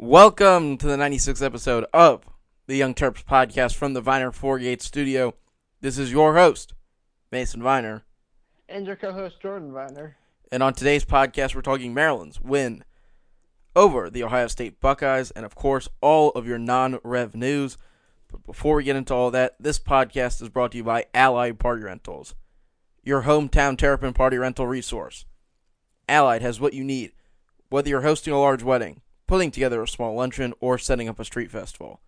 Welcome to the 96th episode of the Young Terps podcast from the Viner Four 48 studio. This is your host, Mason Viner. And your co host, Jordan Viner. And on today's podcast, we're talking Maryland's win over the Ohio State Buckeyes and, of course, all of your non rev news. But before we get into all that, this podcast is brought to you by Allied Party Rentals, your hometown Terrapin party rental resource. Allied has what you need, whether you're hosting a large wedding putting together a small luncheon, or setting up a street festival.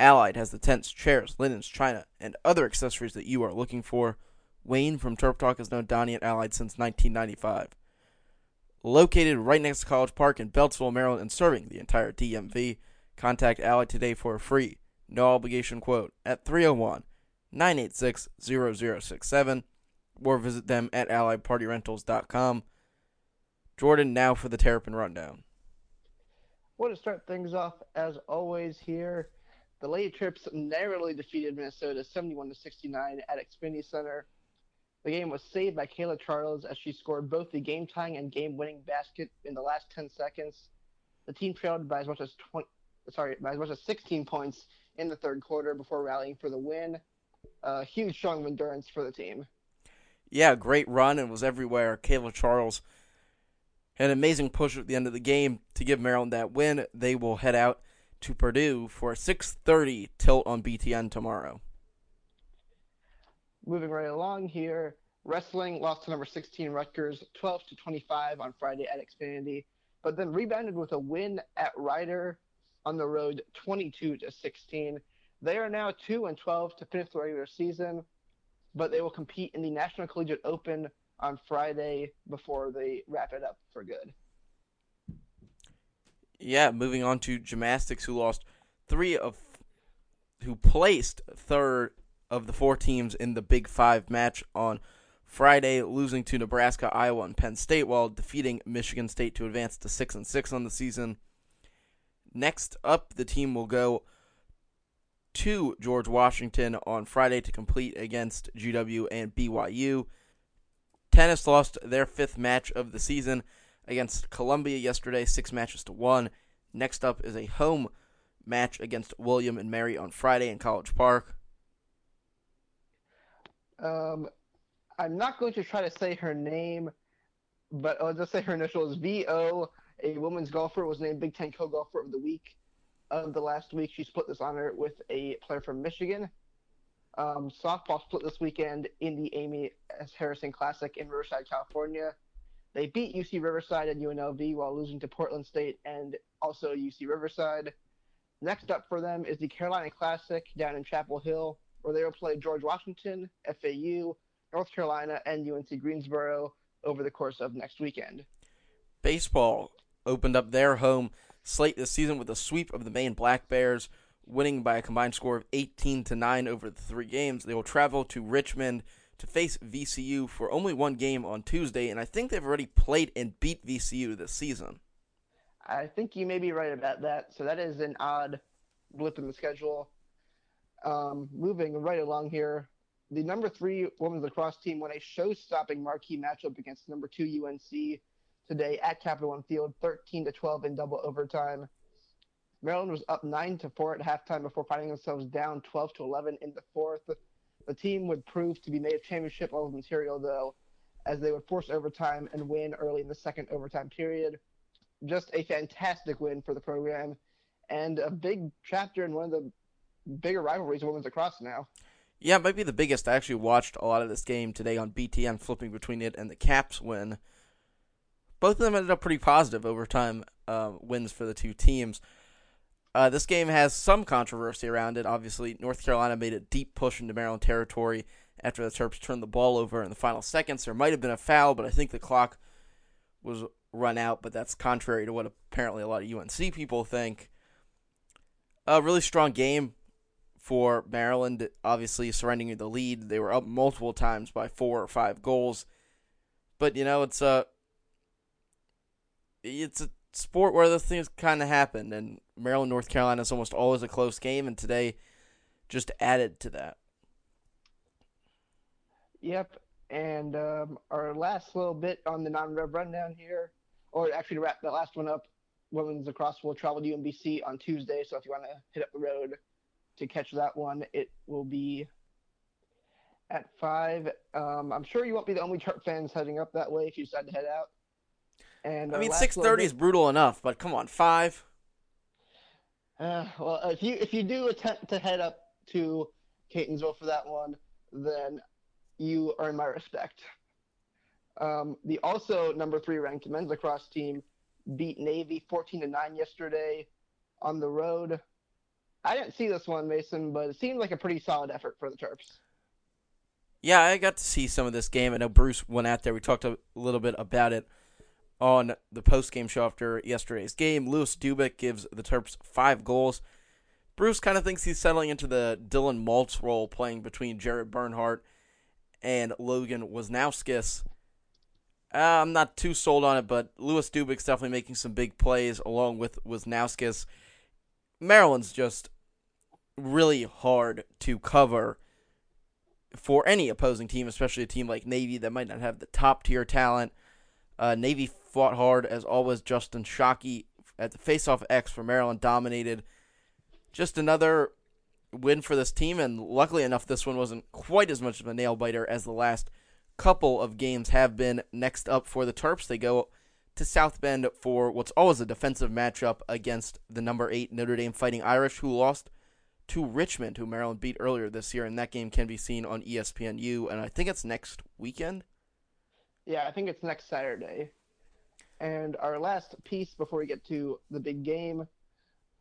Allied has the tents, chairs, linens, china, and other accessories that you are looking for. Wayne from Terp Talk has known Donnie at Allied since 1995. Located right next to College Park in Beltsville, Maryland, and serving the entire DMV, contact Allied today for a free, no obligation quote at 301 986 0067 or visit them at alliedpartyrentals.com. Jordan, now for the Terrapin Rundown. Want to start things off as always here. The Lady Terps narrowly defeated Minnesota 71 to 69 at Xfinity Center. The game was saved by Kayla Charles as she scored both the game tying and game winning basket in the last 10 seconds. The team trailed by as much as 20, sorry, by as much as 16 points in the third quarter before rallying for the win. Uh, huge of endurance for the team. Yeah, great run and was everywhere. Kayla Charles an amazing push at the end of the game to give Maryland that win. They will head out to Purdue for a 6:30 tilt on BTN tomorrow. Moving right along here, wrestling lost to number 16 Rutgers 12 to 25 on Friday at Xfinity, but then rebounded with a win at Rider on the road 22 to 16. They are now 2 and 12 to finish the regular season, but they will compete in the National Collegiate Open on Friday before they wrap it up for good. Yeah, moving on to gymnastics, who lost three of, who placed third of the four teams in the Big Five match on Friday, losing to Nebraska, Iowa, and Penn State, while defeating Michigan State to advance to six and six on the season. Next up, the team will go to George Washington on Friday to complete against GW and BYU. Tennis lost their fifth match of the season against Columbia yesterday, six matches to one. Next up is a home match against William and Mary on Friday in College Park. Um, I'm not going to try to say her name, but I'll just say her initials VO. A women's golfer was named Big Ten co-golfer of the week of the last week. She split this honor with a player from Michigan. Um, softball split this weekend in the Amy S. Harrison Classic in Riverside, California. They beat UC Riverside and UNLV while losing to Portland State and also UC Riverside. Next up for them is the Carolina Classic down in Chapel Hill, where they will play George Washington, FAU, North Carolina, and UNC Greensboro over the course of next weekend. Baseball opened up their home slate this season with a sweep of the Maine Black Bears winning by a combined score of 18 to 9 over the three games. They will travel to Richmond to face VCU for only one game on Tuesday, and I think they've already played and beat VCU this season. I think you may be right about that. So that is an odd blip in the schedule. Um, moving right along here, the number three women's lacrosse team won a show-stopping marquee matchup against number two UNC today at Capital One Field, 13 to 12 in double overtime. Maryland was up nine to four at halftime before finding themselves down 12 to 11 in the fourth. The team would prove to be made of championship level material, though, as they would force overtime and win early in the second overtime period. Just a fantastic win for the program, and a big chapter in one of the bigger rivalries of women's lacrosse now. Yeah, might be the biggest. I actually watched a lot of this game today on BTN, flipping between it and the Caps win. Both of them ended up pretty positive overtime uh, wins for the two teams. Uh, this game has some controversy around it. Obviously, North Carolina made a deep push into Maryland territory after the Terps turned the ball over in the final seconds. There might have been a foul, but I think the clock was run out, but that's contrary to what apparently a lot of UNC people think. A really strong game for Maryland, obviously surrendering the lead. They were up multiple times by four or five goals. But, you know, it's a it's a sport where those things kind of happen, and Maryland North Carolina is almost always a close game, and today just added to that. Yep, and um, our last little bit on the non-rev rundown here, or actually to wrap that last one up, women's lacrosse will travel to UMBC on Tuesday. So if you want to hit up the road to catch that one, it will be at five. Um, I'm sure you won't be the only Terp fans heading up that way if you decide to head out. And I mean, six thirty is brutal enough, but come on, five. Uh, well, if you if you do attempt to head up to Catonsville for that one, then you earn my respect. Um, the also number three ranked men's lacrosse team beat Navy 14 to 9 yesterday on the road. I didn't see this one, Mason, but it seemed like a pretty solid effort for the Terps. Yeah, I got to see some of this game. I know Bruce went out there. We talked a little bit about it on the post game show after yesterday's game. Louis Dubick gives the Terps five goals. Bruce kind of thinks he's settling into the Dylan Maltz role, playing between Jared Bernhardt and Logan Wisnauskas. Uh, I'm not too sold on it, but Louis Dubick's definitely making some big plays along with Wisnauskas. Maryland's just really hard to cover for any opposing team, especially a team like Navy that might not have the top tier talent. Uh, Navy fought hard as always. Justin Shockey at the faceoff X for Maryland dominated. Just another win for this team, and luckily enough, this one wasn't quite as much of a nail biter as the last couple of games have been. Next up for the Terps, they go to South Bend for what's always a defensive matchup against the number eight Notre Dame Fighting Irish, who lost to Richmond, who Maryland beat earlier this year, and that game can be seen on ESPNU, and I think it's next weekend. Yeah, I think it's next Saturday. And our last piece before we get to the big game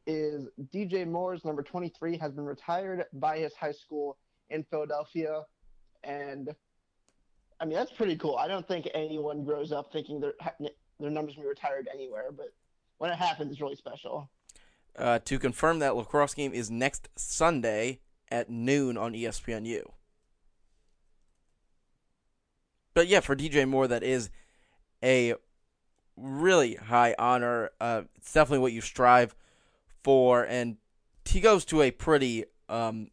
is DJ Moore's number 23 has been retired by his high school in Philadelphia. And I mean, that's pretty cool. I don't think anyone grows up thinking their, their number's to be retired anywhere, but when it happens, it's really special. Uh, to confirm that lacrosse game is next Sunday at noon on ESPNU. But yeah, for DJ Moore, that is a really high honor. Uh, it's definitely what you strive for, and he goes to a pretty um,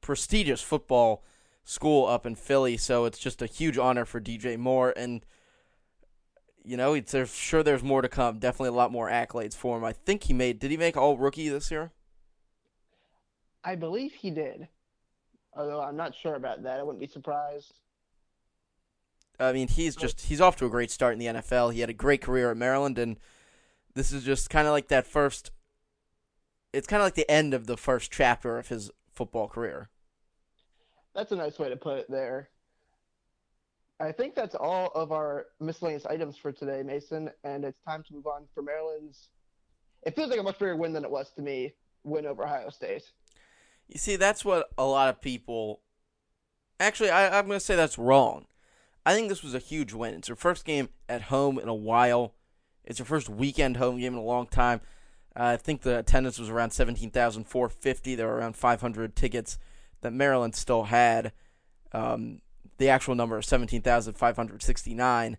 prestigious football school up in Philly, so it's just a huge honor for DJ Moore, and you know, it's there's sure there's more to come. Definitely a lot more accolades for him. I think he made. Did he make All Rookie this year? I believe he did, although I'm not sure about that. I wouldn't be surprised. I mean, he's just he's off to a great start in the NFL. He had a great career at Maryland, and this is just kind of like that first. It's kind of like the end of the first chapter of his football career. That's a nice way to put it there. I think that's all of our miscellaneous items for today, Mason, and it's time to move on for Maryland's. It feels like a much bigger win than it was to me, win over Ohio State. You see, that's what a lot of people. Actually, I, I'm going to say that's wrong. I think this was a huge win. It's her first game at home in a while. It's her first weekend home game in a long time. Uh, I think the attendance was around 17,450. There were around 500 tickets that Maryland still had. Um, the actual number is 17,569.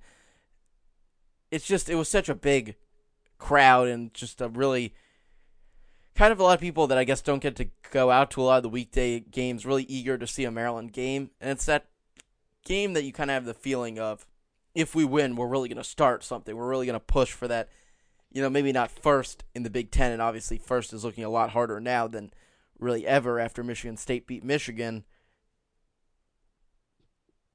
It's just, it was such a big crowd and just a really kind of a lot of people that I guess don't get to go out to a lot of the weekday games, really eager to see a Maryland game. And it's that game that you kind of have the feeling of if we win, we're really going to start something. We're really going to push for that, you know, maybe not first in the Big Ten. And obviously, first is looking a lot harder now than really ever after Michigan State beat Michigan.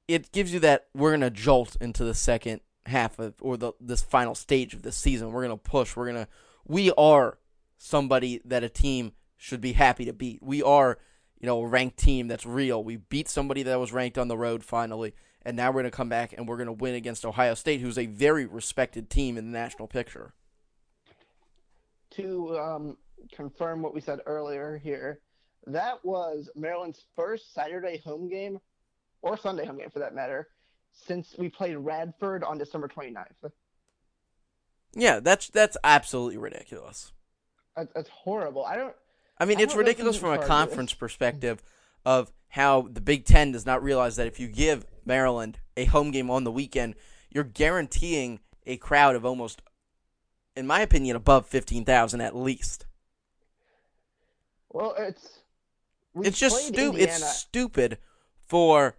It gives you that we're going to jolt into the second half of, or the this final stage of the season. We're going to push. We're going to, we are somebody that a team should be happy to beat. We are, you know, a ranked team that's real. We beat somebody that was ranked on the road finally, and now we're going to come back and we're going to win against Ohio State, who's a very respected team in the national picture. To um, confirm what we said earlier here, that was Maryland's first Saturday home game, or Sunday home game for that matter, since we played Radford on December 29th. Yeah, that's that's absolutely ridiculous. That's, that's horrible. I don't. I mean, I it's ridiculous from a conference perspective of how the Big Ten does not realize that if you give Maryland a home game on the weekend, you're guaranteeing a crowd of almost, in my opinion, above 15,000 at least. Well, it's. it's just stupid. It's stupid for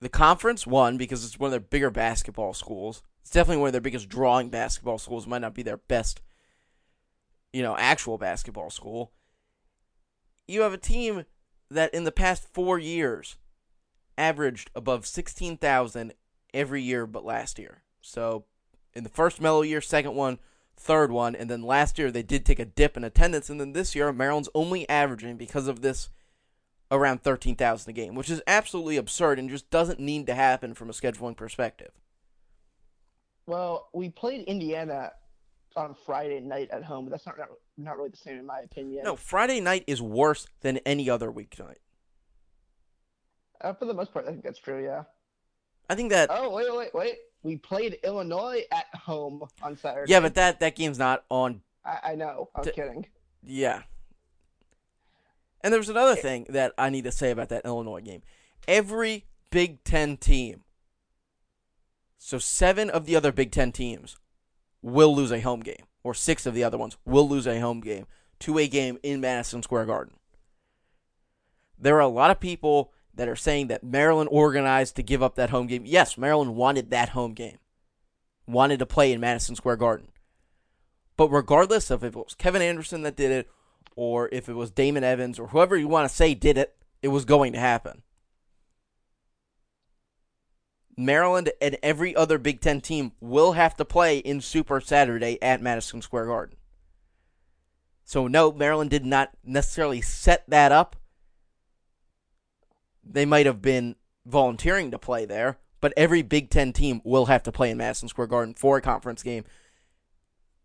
the conference, one, because it's one of their bigger basketball schools. It's definitely one of their biggest drawing basketball schools. Might not be their best, you know, actual basketball school. You have a team that in the past four years averaged above 16,000 every year but last year. So in the first Melo year, second one, third one, and then last year they did take a dip in attendance, and then this year Maryland's only averaging because of this around 13,000 a game, which is absolutely absurd and just doesn't need to happen from a scheduling perspective. Well, we played Indiana on Friday night at home, but that's not not really the same in my opinion. No, Friday night is worse than any other weeknight. Uh, for the most part, I think that's true. Yeah. I think that. Oh wait, wait, wait! We played Illinois at home on Saturday. Yeah, but that that game's not on. I, I know. I was D- kidding. Yeah. And there's another thing that I need to say about that Illinois game. Every Big Ten team, so seven of the other Big Ten teams, will lose a home game, or six of the other ones will lose a home game to a game in Madison Square Garden. There are a lot of people that are saying that Maryland organized to give up that home game. Yes, Maryland wanted that home game, wanted to play in Madison Square Garden. But regardless of if it was Kevin Anderson that did it, or if it was Damon Evans, or whoever you want to say did it, it was going to happen. Maryland and every other Big Ten team will have to play in Super Saturday at Madison Square Garden. So, no, Maryland did not necessarily set that up. They might have been volunteering to play there, but every Big Ten team will have to play in Madison Square Garden for a conference game.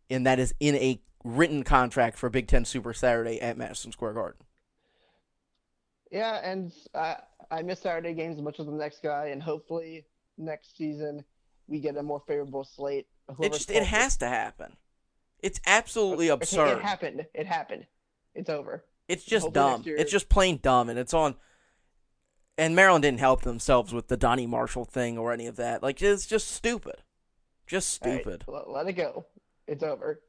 And that is in a written contract for Big Ten Super Saturday at Madison Square Garden. Yeah, and I I miss Saturday games as much as the next guy, and hopefully next season we get a more favorable slate. It just it has to happen. It's absolutely absurd. It happened. It happened. It's over. It's just Hopefully dumb. It's just plain dumb, and it's on. And Maryland didn't help themselves with the Donnie Marshall thing or any of that. Like it's just stupid, just stupid. let- let it go. It's over.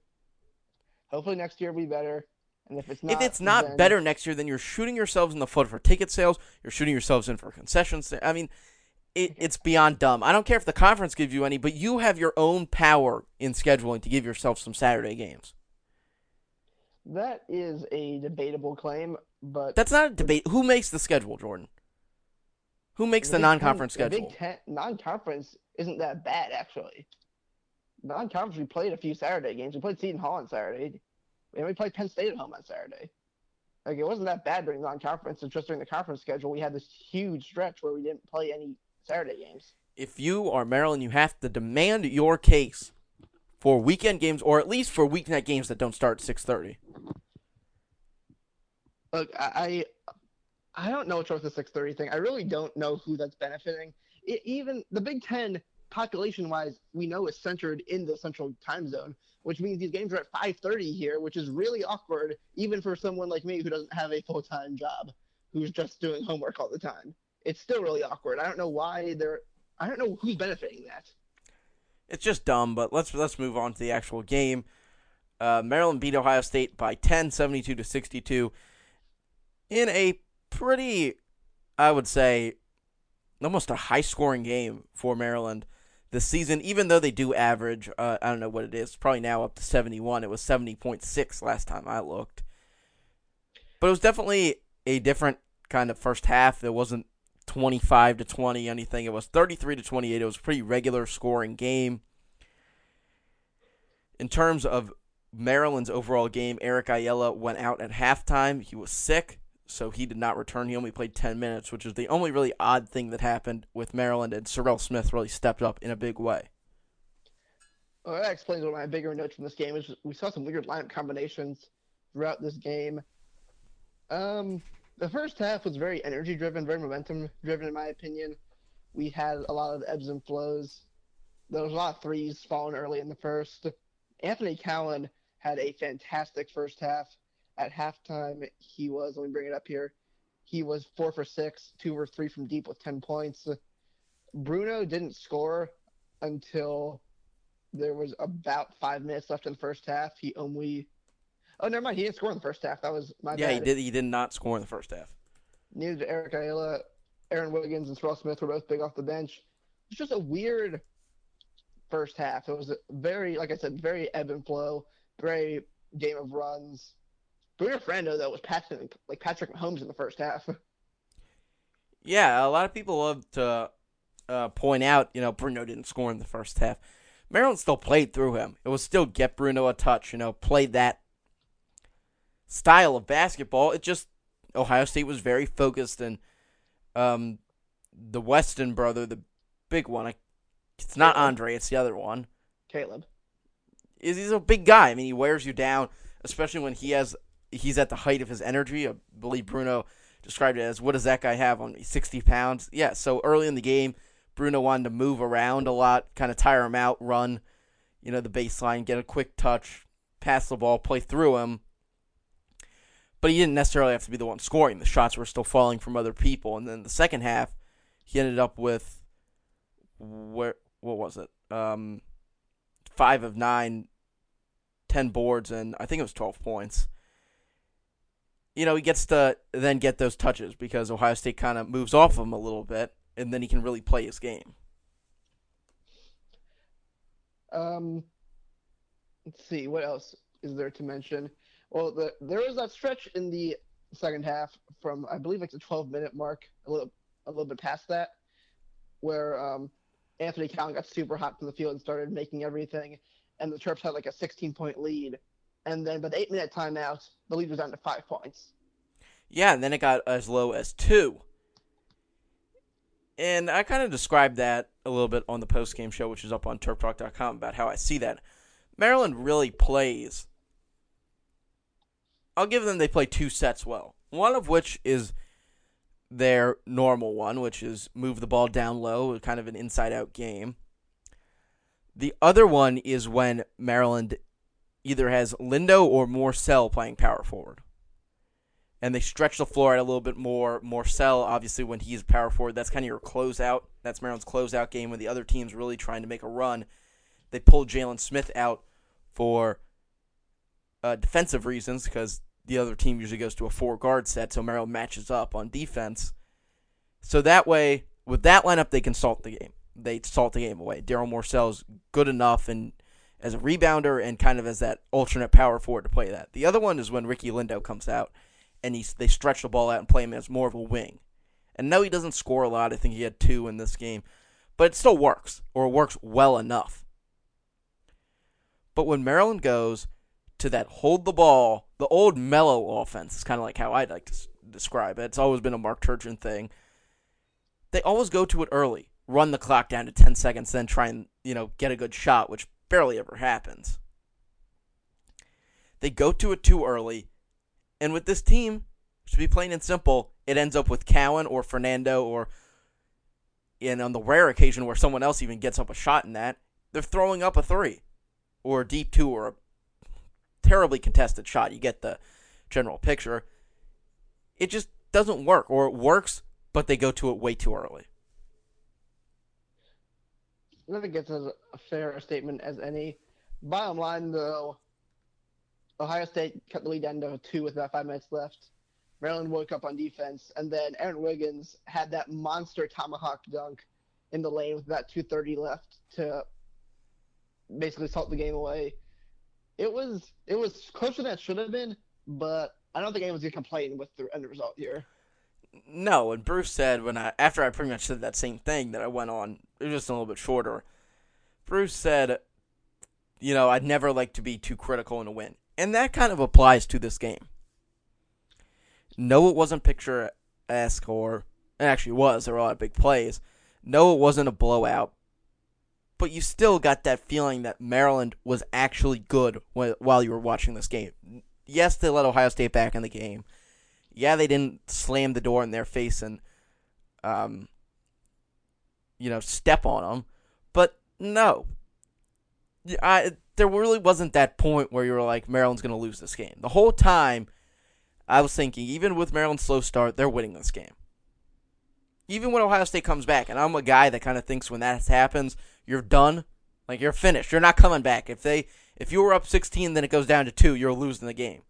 Hopefully next year will be better. And if it's not, if it's not then- better next year, then you're shooting yourselves in the foot for ticket sales. You're shooting yourselves in for concessions. I mean, it, it's beyond dumb. I don't care if the conference gives you any, but you have your own power in scheduling to give yourself some Saturday games. that is a debatable claim, but That's not a debate. Who makes the schedule, Jordan? Who makes the Big non-conference Ten- the schedule? Big Ten non-conference isn't that bad actually. Non-conference, we played a few Saturday games. We played Seton Hall on Saturday, and we played Penn State at home on Saturday. Like it wasn't that bad during non-conference. It's just during the conference schedule, we had this huge stretch where we didn't play any Saturday games. if you are Maryland, you have to demand your case for weekend games, or at least for weeknight games that don't start at six thirty. Look, I, I I don't know what's wrong with the 6:30 thing. I really don't know who that's benefiting. It, even the Big Ten, population-wise, we know is centered in the Central Time Zone, which means these games are at 5:30 here, which is really awkward, even for someone like me who doesn't have a full-time job, who's just doing homework all the time. It's still really awkward. I don't know why they're. I don't know who's benefiting that. It's just dumb, but let's let's move on to the actual game. Uh, Maryland beat Ohio State by 10, 72 to 62 in a pretty, I would say, almost a high scoring game for Maryland this season, even though they do average, uh, I don't know what it is, probably now up to 71. It was 70.6 last time I looked. But it was definitely a different kind of first half. It wasn't 25 to 20 anything. It was 33 to 28. It was a pretty regular scoring game. In terms of Maryland's overall game, Eric Ayala went out at halftime. He was sick, so he did not return. He only played 10 minutes, which is the only really odd thing that happened with Maryland, and Serrel Smith really stepped up in a big way. Well, that explains one of my bigger notes from this game. Is we saw some weird lineup combinations throughout this game. Um, the first half was very energy driven, very momentum driven, in my opinion. We had a lot of ebbs and flows. There was a lot of threes falling early in the first. Anthony Cowan had a fantastic first half. At halftime, he was, let me bring it up here, he was four for six, two or three from deep with 10 points. Bruno didn't score until there was about five minutes left in the first half. He only, oh, never mind, he didn't score in the first half. That was my Yeah, bad. he did. He did not score in the first half. Neither did Eric Ayala. Aaron Wiggins and Serrel Smith were both big off the bench. It's just a weird first half. It was a very, like I said, very ebb and flow, very game of runs. Bruno Fernando though was passing like Patrick Mahomes in the first half. Yeah, a lot of people love to uh, point out, you know, Bruno didn't score in the first half. Maryland still played through him. It was still get Bruno a touch, you know, play that style of basketball. It just Ohio State was very focused and um, the Wesson brother, the big one, it's not Andre, it's the other one. Kaleb. Is he's a big guy. I mean, he wears you down, especially when he has he's at the height of his energy. I believe Bruno described it as what does that guy have on 60 pounds? Yeah, so early in the game, Bruno wanted to move around a lot, kind of tire him out, run, you know, the baseline, get a quick touch, pass the ball, play through him. But he didn't necessarily have to be the one scoring. The shots were still falling from other people. And then the second half, he ended up with where what was it? Um, five of nine, ten boards, and I think it was twelve points you know, he gets to then get those touches because Ohio State kind of moves off of him a little bit, and then he can really play his game. Um, let's see, what else is there to mention? Well, the, there was that stretch in the second half from I believe like the 12 minute mark, a little a little bit past that, where um, Anthony Cowan got super hot from the field and started making everything, and the Terps had like a 16 point lead and then by the eight minute timeout, the lead was down to five points. Yeah, and then it got as low as two. And I kind of described that a little bit on the post game show, which is up on terptalk.com, about how I see that. Maryland really plays. I'll give them they play two sets well. One of which is their normal one, which is move the ball down low, kind of an inside out game. The other one is when Maryland either has Lindo or Morsell playing power forward. And they stretch the floor out a little bit more. Morsell, obviously, when he's power forward, that's kind of your closeout. That's Maryland's closeout game when the other team's really trying to make a run. They pull Jalen Smith out for uh, defensive reasons because the other team usually goes to a four guard set, so Maryland matches up on defense. So that way, with that lineup, they can salt the game. They salt the game away. Darryl Morsell's good enough and as a rebounder and kind of as that alternate power forward to play that. The other one is when Ricky Lindo comes out and he, they stretch the ball out and play him as more of a wing. And no, he doesn't score a lot. I think he had two in this game, but it still works or it works well enough. But when Maryland goes to that hold the ball, the old mellow offense is kind of like how I'd like to describe it. It's always been a Mark Turgeon thing. They always go to it early, run the clock down to 10 seconds, then try and, you know, get a good shot, which barely ever happens. They go to it too early, and with this team, to be plain and simple, it ends up with Cowan or Fernando or and on the rare occasion where someone else even gets up a shot in that, they're throwing up a three or a deep two or a terribly contested shot. You get the general picture. It just doesn't work, or it works, but they go to it way too early. I think it's as a fair statement as any. Bottom line, though, Ohio State cut the lead down to two with about five minutes left. Maryland woke up on defense, and then Aaron Wiggins had that monster tomahawk dunk in the lane with about 2:30 left to basically salt the game away. It was it was closer than it should have been, but I don't think anyone's gonna complain with the end result here. No, and Bruce said when I after I pretty much said that same thing that I went on, it was just a little bit shorter. Bruce said, you know, I'd never like to be too critical in a win. And that kind of applies to this game. No, it wasn't picturesque or it actually was, there were a lot of big plays. No, it wasn't a blowout. But you still got that feeling that Maryland was actually good while you were watching this game. Yes, they let Ohio State back in the game yeah, they didn't slam the door in their face and, um, you know, step on them, but no, I there really wasn't that point where you were like Maryland's going to lose this game. The whole time, I was thinking, even with Maryland's slow start, they're winning this game. Even when Ohio State comes back, and I'm a guy that kind of thinks when that happens, you're done, like you're finished. You're not coming back. If they if you were up 16, then it goes down to two, you're losing the game.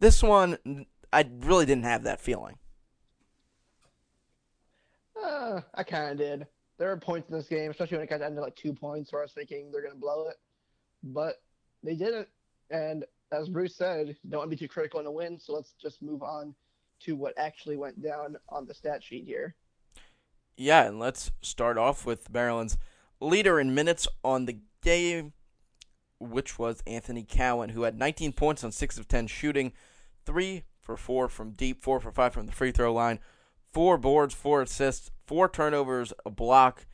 This one, I really didn't have that feeling. Uh, I kind of did. there are points in this game, especially when it got down to like two points, where I was thinking they're to blow it, but they didn't. And as Bruce said, don't want to be too critical in a win, so let's just move on to what actually went down on the stat sheet here. Yeah, and let's start off with Maryland's leader in minutes on the game, which was Anthony Cowan, who had 19 points on 6 of 10 shooting, 3 for 4 from deep, 4 for 5 from the free throw line, 4 boards, 4 assists, 4 turnovers, a block,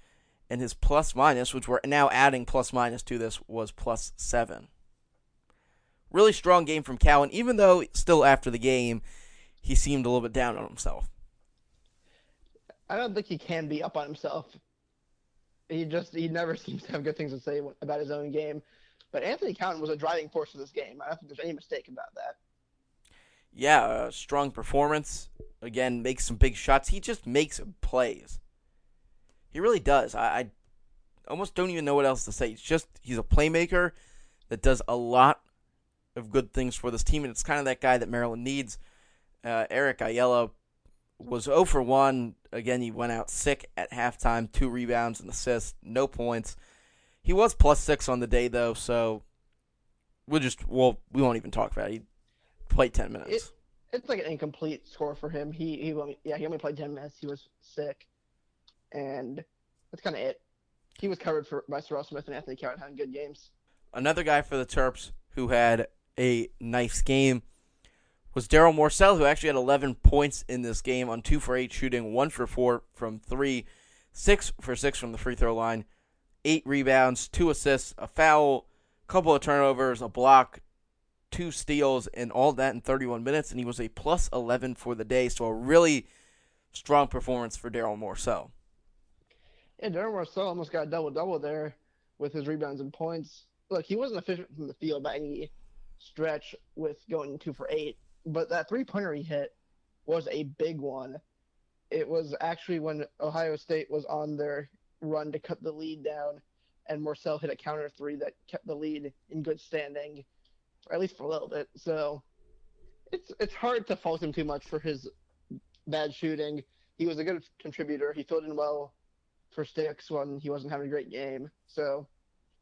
and his plus minus, which we're now adding plus minus to this, was plus 7. Really strong game from Cowan, even though still after the game, he seemed a little bit down on himself. I don't think he can be up on himself. He just he never seems to have good things to say about his own game. But Anthony Cowan was a driving force of this game. I don't think there's any mistake about that. Yeah, strong performance. Again, makes some big shots. He just makes plays. He really does. I, I almost don't even know what else to say. He's just he's a playmaker that does a lot of good things for this team, and it's kind of that guy that Maryland needs. Uh, Eric Ayala was 0 for 1. Again, he went out sick at halftime, two rebounds and assists, no points. He was plus six on the day though, so we'll just well we won't even talk about it. He played ten minutes. It, it's like an incomplete score for him. He he only, yeah he only played ten minutes. He was sick, and that's kind of it. He was covered for by Serrel Smith and Anthony Cowan having good games. Another guy for the Terps who had a nice game was Darryl Morsell, who actually had 11 points in this game on 2 for 8 shooting, 1 for 4 from 3, 6 for 6 from the free throw line, 8 rebounds, 2 assists, a foul, couple of turnovers, a block, 2 steals, and all that in 31 minutes. And he was a plus 11 for the day. So a really strong performance for Darryl Morsell. Yeah, Darryl Morsell almost got a double double there with his rebounds and points. Look, he wasn't efficient from the field by any stretch with going two for eight, but that three pointer he hit was a big one. It was actually when Ohio State was on their run to cut the lead down, and Morsell hit a counter three that kept the lead in good standing, or at least for a little bit. So it's it's hard to fault him too much for his bad shooting. He was a good contributor. He filled in well for Stix when he wasn't having a great game. So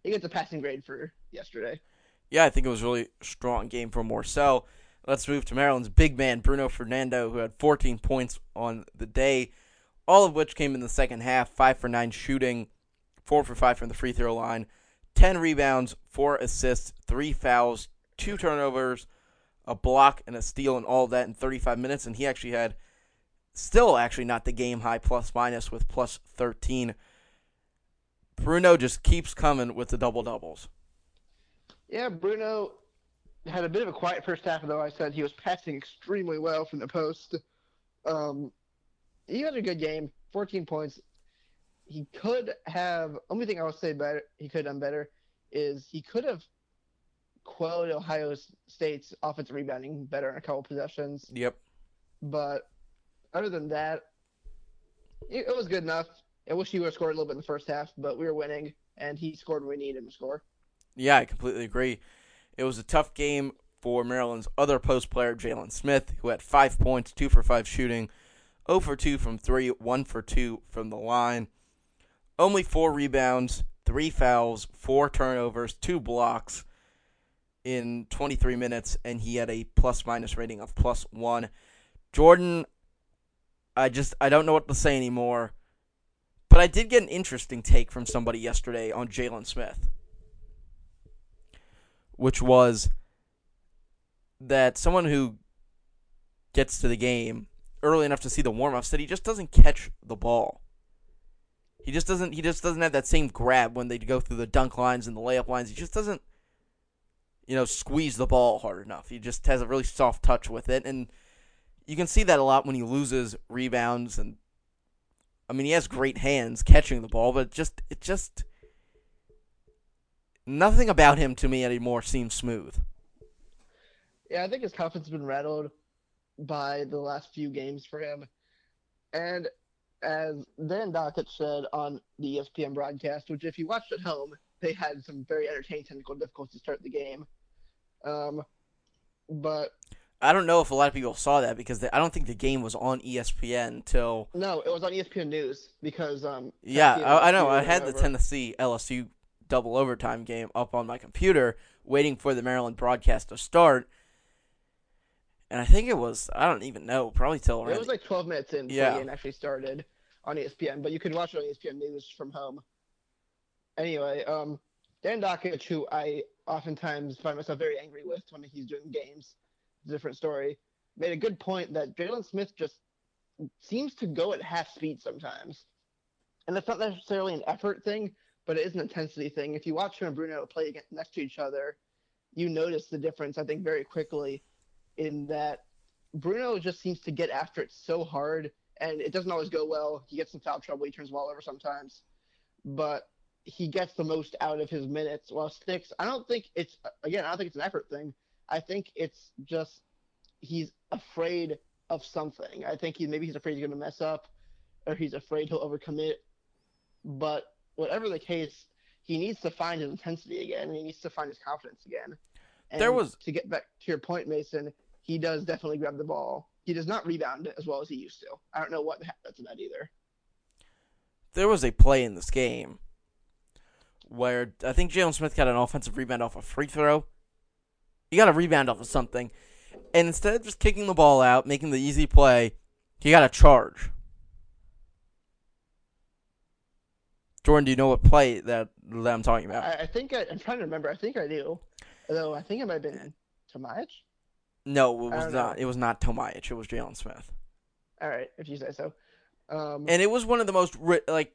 he gets a passing grade for yesterday. Yeah, I think it was a really strong game for Morsell. Let's move to Maryland's big man, Bruno Fernando, who had 14 points on the day, all of which came in the second half 5 for 9 shooting, 4 for 5 from the free throw line, 10 rebounds, 4 assists, 3 fouls, 2 turnovers, a block, and a steal, and all that in 35 minutes. And he actually had, still actually not the game high plus minus with plus 13. Bruno just keeps coming with the double doubles. Yeah, Bruno had a bit of a quiet first half, though I said he was passing extremely well from the post. Um, he had a good game, 14 points. He could have. Only thing I would say better, he could have done better, is he could have quelled Ohio State's offensive rebounding better in a couple possessions. Yep. But other than that, it, it was good enough. I wish he would have scored a little bit in the first half, but we were winning, and he scored when we needed him to score. Yeah, I completely agree. It was a tough game for Maryland's other post player, Jalen Smith, who had five points, two for five shooting, 0 for 2 from three, 1 for 2 from the line. Only four rebounds, three fouls, four turnovers, two blocks in 23 minutes, and he had a plus minus rating of plus one. Jordan, I just I don't know what to say anymore. But I did get an interesting take from somebody yesterday on Jalen Smith which was that someone who gets to the game early enough to see the warm-up said he just doesn't catch the ball. He just doesn't he just doesn't have that same grab when they go through the dunk lines and the layup lines. He just doesn't you know squeeze the ball hard enough. He just has a really soft touch with it and you can see that a lot when he loses rebounds and I mean he has great hands catching the ball, but just it just nothing about him to me anymore seems smooth. Yeah, I think his confidence has been rattled by the last few games for him. And as Dan Dakich said on the ESPN broadcast, which if you watched at home, they had some very entertaining technical difficulties to start the game. Um, but I don't know if a lot of people saw that because the, I don't think the game was on ESPN until. No, it was on ESPN News because um. Yeah, I, I know. I had the. Tennessee LSU double overtime game up on my computer, waiting for the Maryland broadcast to start. And I think it was I don't even know, probably till around It was like 12 minutes in before Yeah. the game actually started on ESPN, but you could watch it on ESPN News from home. Anyway, um, Dan Dakich, who I oftentimes find myself very angry with when he's doing games, different story, made a good point that Jalen Smith just seems to go at half speed sometimes. And that's not necessarily an effort thing, but it is an intensity thing. If you watch him and Bruno play against, next to each other, you notice the difference, I think, very quickly in that Bruno just seems to get after it so hard, and it doesn't always go well. He gets in foul trouble. He turns the ball over sometimes, but he gets the most out of his minutes. While Stix, I don't think it's again. I don't think it's an effort thing. I think it's just he's afraid of something. I think he maybe he's afraid he's going to mess up, or he's afraid he'll overcommit. But whatever the case, he needs to find his intensity again. He needs to find his confidence again. And There was- to get back to your point, Mason. He does definitely grab the ball. He does not rebound it as well as he used to. I don't know what that's about either. there was a play in this game where I think Jalen Smith got an offensive rebound off a free throw. He got a rebound off of something, and instead of just kicking the ball out, making the easy play, he got a charge. Jordan, do you know what play that, that I'm talking about? I, I think I, I'm trying to remember. I think I do. Although I think it might have been Tomaic. no, it was don't know. It was not Tomaic. It was Jalen Smith, All right, if you say so. Um, and it was one of the most ri- like,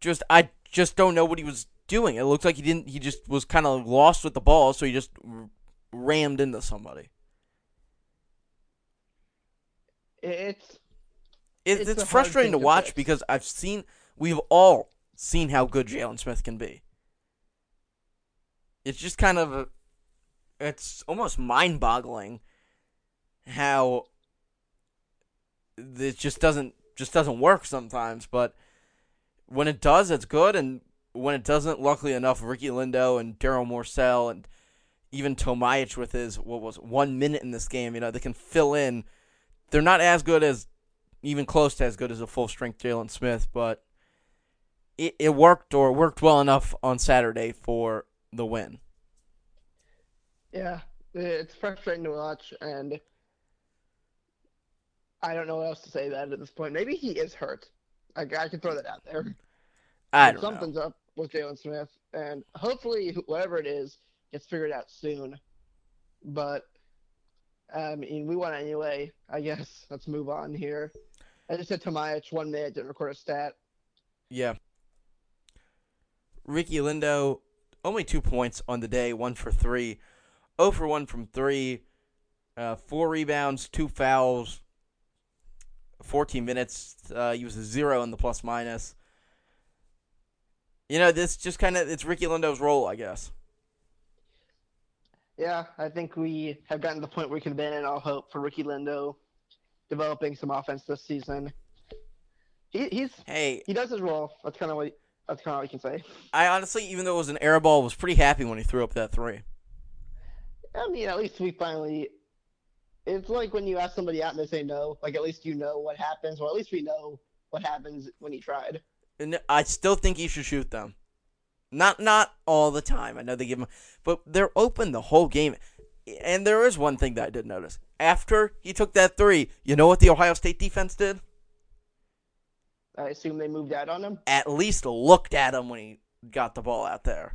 just I just don't know what he was doing. It looked like he didn't. He just was kind of lost with the ball, so he just r- rammed into somebody. it's It's it's, frustrating to watch because I've seen, we've all seen how good Jalen Smith can be. It's just kind of, it's almost mind-boggling how it just doesn't just doesn't work sometimes. But when it does, it's good, and when it doesn't, luckily enough, Ricky Lindo and Darryl Morsell and even Tomaic with his what was one minute in this game, you know, they can fill in. They're not as good as even close to as good as a full strength Jalen Smith, but it, it worked or worked well enough on Saturday for the win. yeah, it's frustrating to watch, and I don't know what else to say that at this point. Maybe he is hurt. I, I can throw that out there. I don't know. Something's up with Jalen Smith, and hopefully, wh- whatever it is, gets figured out soon. But I mean, we won anyway. I guess let's move on here. I just said Tomaic one minute didn't record a stat. Yeah. Ricky Lindo, only two points on the day, one for three. 0 for 1 from three. Uh, four rebounds, two fouls, 14 minutes. Uh, he was a zero in the plus minus. You know, this just kind of, it's Ricky Lindo's role, I guess. Yeah, I think we have gotten to the point where we can abandon all hope for Ricky Lindo developing some offense this season. He, he's Hey, he does his role. That's kind of what that's kind of all we can say. I honestly, even though it was an air ball, was pretty happy when he threw up that three. I mean, at least we finally. It's like when you ask somebody out and they say no. Like at least you know what happens, or at least we know what happens when he tried. And I still think he should shoot them. Not not all the time. I know they give him, but they're open the whole game. And there is one thing that I did notice. After he took that three, you know what the Ohio State defense did? I assume they moved out on him. At least looked at him when he got the ball out there.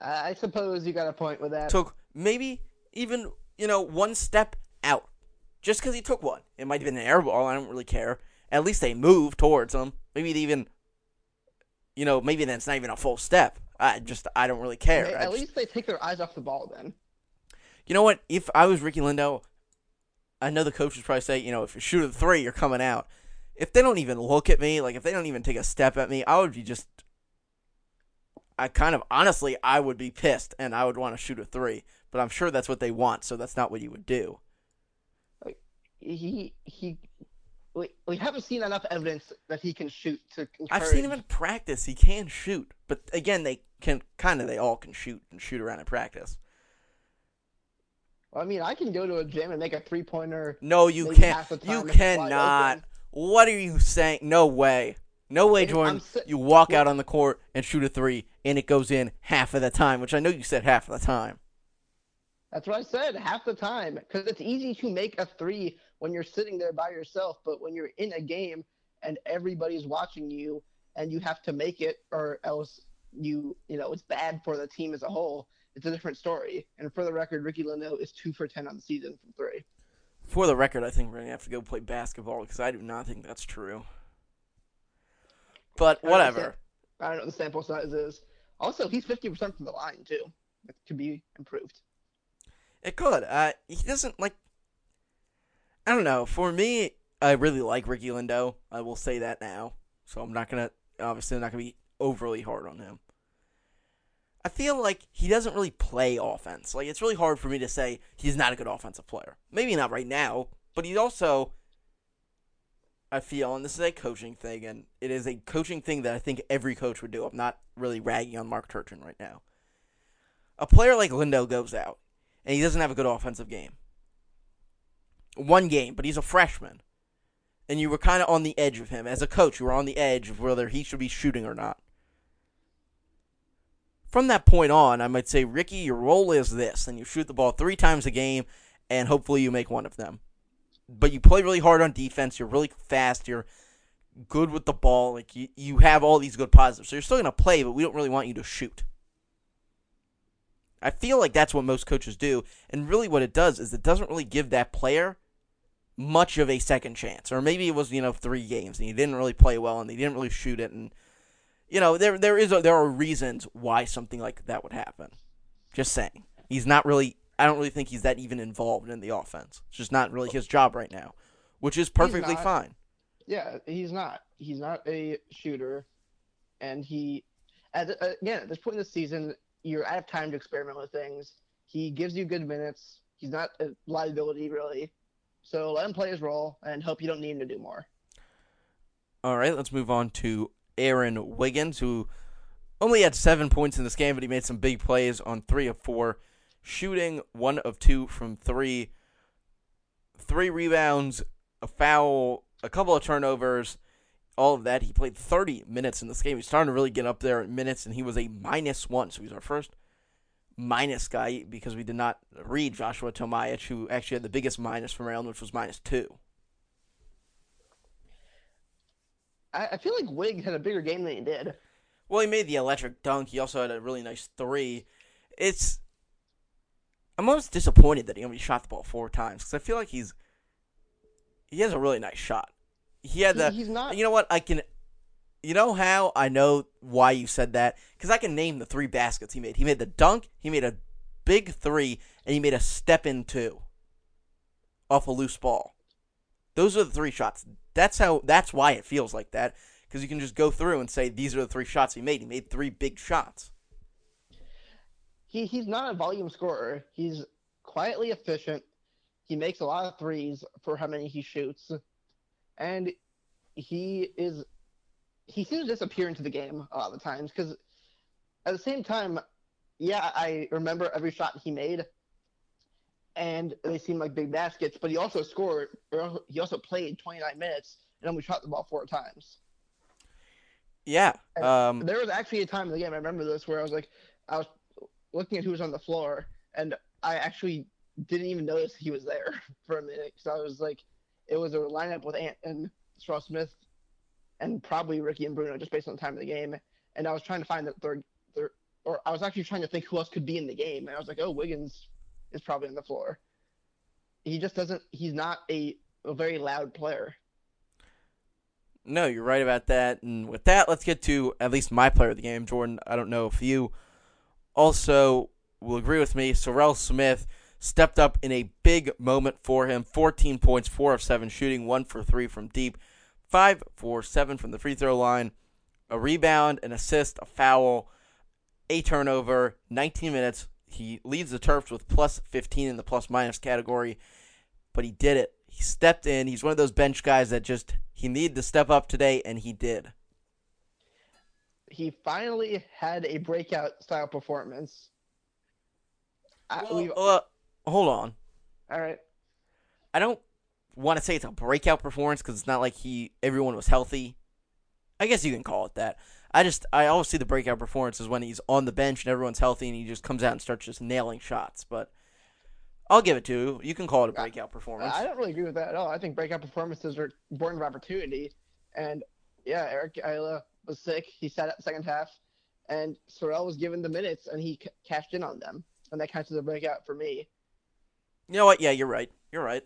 I, suppose you got a point with that. Took maybe even you know one step out, just because he took one. It might have been an air ball. I don't really care. At least they moved towards him. Maybe they even, you know, maybe that's not even a full step. I just I don't really care. At just- least they take their eyes off the ball then. You know what? If I was Ricky Lindo, I know the coaches probably say, you know, if you shoot a three, you're coming out. If they don't even look at me, like if they don't even take a step at me, I would be just. I kind of honestly, I would be pissed, and I would want to shoot a three. But I'm sure that's what they want, so that's not what you would do. He he. We, we haven't seen enough evidence that he can shoot to. I've seen him in practice; he can shoot, but again, they can kind of they all can shoot and shoot around in practice. I mean, I can go to a gym and make a three pointer. No, you can't. half the time You cannot. What are you saying? No way. No way, Jordan. si- You walk out on the court and shoot a three, and it goes in half of the time, which I know you said half of the time. That's what I said. Half the time, because it's easy to make a three when you're sitting there by yourself, but when you're in a game and everybody's watching you and you have to make it, or else you, you know, it's bad for the team as a whole. It's a different story. And for the record, Ricky Lindo is two for ten on the season from three. For the record, I think we're gonna have to go play basketball because I do not think that's true. But whatever. I don't know what the sample size is. Also, he's fifty percent from the line too. It could be improved. It could. Uh, he doesn't like. I don't know. For me, I really like Ricky Lindo. I will say that now. So I'm not gonna. Obviously, I'm not gonna be overly hard on him. I feel like he doesn't really play offense. Like it's really hard for me to say he's not a good offensive player. Maybe not right now, but he's also. I feel, and this is a coaching thing, and it is a coaching thing that I think every coach would do. I'm not really ragging on Mark Turgeon right now. A player like Lindo goes out, and he doesn't have a good offensive game. One game, but he's a freshman. And you were kind of on the edge of him. As a coach, you were on the edge of whether he should be shooting or not. From that point on, I might say, Ricky, your role is this, and you shoot the ball three times a game, and hopefully you make one of them. But you play really hard on defense, you're really fast, you're good with the ball, like you, you have all these good positives. So you're still gonna play, but we don't really want you to shoot. I feel like that's what most coaches do, and really what it does is it doesn't really give that player much of a second chance. Or maybe it was, you know, three games and he didn't really play well and he didn't really shoot it and you know, there there is a, there are reasons why something like that would happen. Just saying. He's not really I don't really think he's that even involved in the offense. It's just not really his job right now, which is perfectly not. fine. Yeah, he's not. He's not a shooter, and he, at, again, at this point in the season, you're out of time to experiment with things. He gives you good minutes. He's not a liability really, so let him play his role and hope you don't need him to do more. All right, let's move on to Aaron Wiggins, who only had seven points in this game, but he made some big plays on three of four, shooting one of two from three, three rebounds, a foul, a couple of turnovers, all of that. He played 30 minutes in this game. He's starting to really get up there in minutes, and he was a minus one, so he's our first minus guy because we did not read Joshua Tomaic, who actually had the biggest minus from Maryland, which was minus two. I, I feel like Wiggs had a bigger game than he did. Well, he made the electric dunk. He also had a really nice three. It's. I'm almost disappointed that he only shot the ball four times because I feel like he's. He has a really nice shot. He had He- the. he's not. You know what? I can. You know how I know why you said that? Because I can name the three baskets he made. He made the dunk, he made a big three, and he made a step in two off a loose ball. Those are the three shots. That's how. That's why it feels like that. Because you can just go through and say these are the three shots he made. He made three big shots. he he's not a volume scorer. He's quietly efficient. He makes a lot of threes for how many he shoots, and he is he seems to disappear into the game a lot of the times because at the same time, yeah, I remember every shot he made, and they seem like big baskets. But he also scored. Or he also played 29 minutes and only shot the ball four times. Yeah. Um, There was actually a time in the game I remember this where I was like, I was looking at who was on the floor, and I actually didn't even notice he was there for a minute because I was like, it was a lineup with Ant and Serrel Smith, and probably Ricky and Bruno just based on the time of the game, and I was trying to find the third, third, or I was actually trying to think who else could be in the game, and I was like, oh, Wiggins is probably on the floor. He just doesn't. He's not a, a very loud player. No, you're right about that. And with that, let's get to at least my player of the game, Jordan. I don't know if you also will agree with me. Serrel Smith stepped up in a big moment for him. 14 points, 4 of 7 shooting, 1 for 3 from deep, 5 for 7 from the free throw line, a rebound, an assist, a foul, a turnover, 19 minutes. He leads the Terps with plus 15 in the plus minus category, but he did it. He stepped in. He's one of those bench guys that just he needed to step up today, and he did. He finally had a breakout style performance. I, Well, uh, hold on. All right. I don't want to say it's a breakout performance because it's not like he everyone was healthy. I guess you can call it that. I just I always see the breakout performances when he's on the bench and everyone's healthy and he just comes out and starts just nailing shots. But I'll give it to you. You can call it a breakout performance. I don't really agree with that at all. I think breakout performances are born of opportunity. And yeah, Eric Ayala was sick. He sat out the second half, and Serrel was given the minutes, and he c- cashed in on them, and that counts as a breakout for me. You know what? Yeah, you're right. You're right.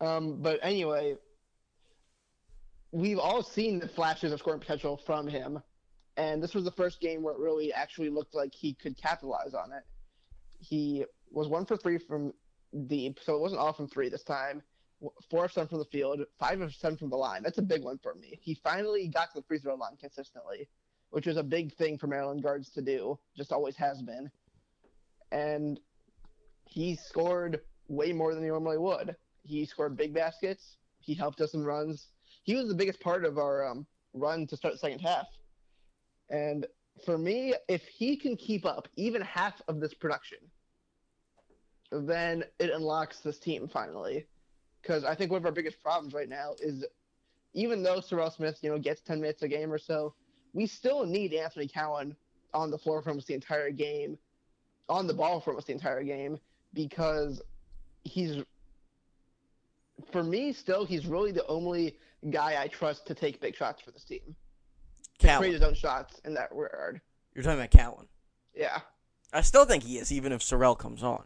Um, but anyway, we've all seen the flashes of scoring potential from him, and this was the first game where it really actually looked like he could capitalize on it. He was one for three from deep, so it wasn't all from three this time. Four of seven from the field, five of seven from the line. That's a big one for me. He finally got to the free throw line consistently, which is a big thing for Maryland guards to do. Just always has been. And he scored way more than he normally would. He scored big baskets. He helped us in runs. He was the biggest part of our um, run to start the second half. And for me, if he can keep up even half of this production, then it unlocks this team finally. Because I think one of our biggest problems right now is even though Serrel Smith, you know, gets 10 minutes a game or so, we still need Anthony Cowan on the floor for almost the entire game, on the ball for almost the entire game, because he's, for me, still, he's really the only guy I trust to take big shots for this team. Cowan. create his own shots in that regard. You're talking about Cowan. Yeah. I still think he is, even if Serrel comes on.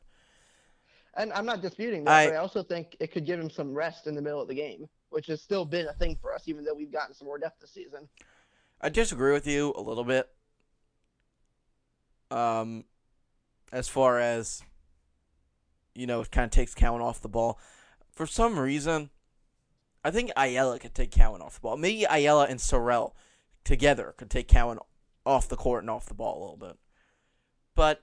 And I'm not disputing that, I- but I also think it could give him some rest in the middle of the game, which has still been a thing for us, even though we've gotten some more depth this season. I disagree with you a little bit. Um, as far as you know, it kind of takes Cowan off the ball. For some reason, I think Ayala could take Cowan off the ball. Maybe Ayala and Serrel together could take Cowan off the court and off the ball a little bit. But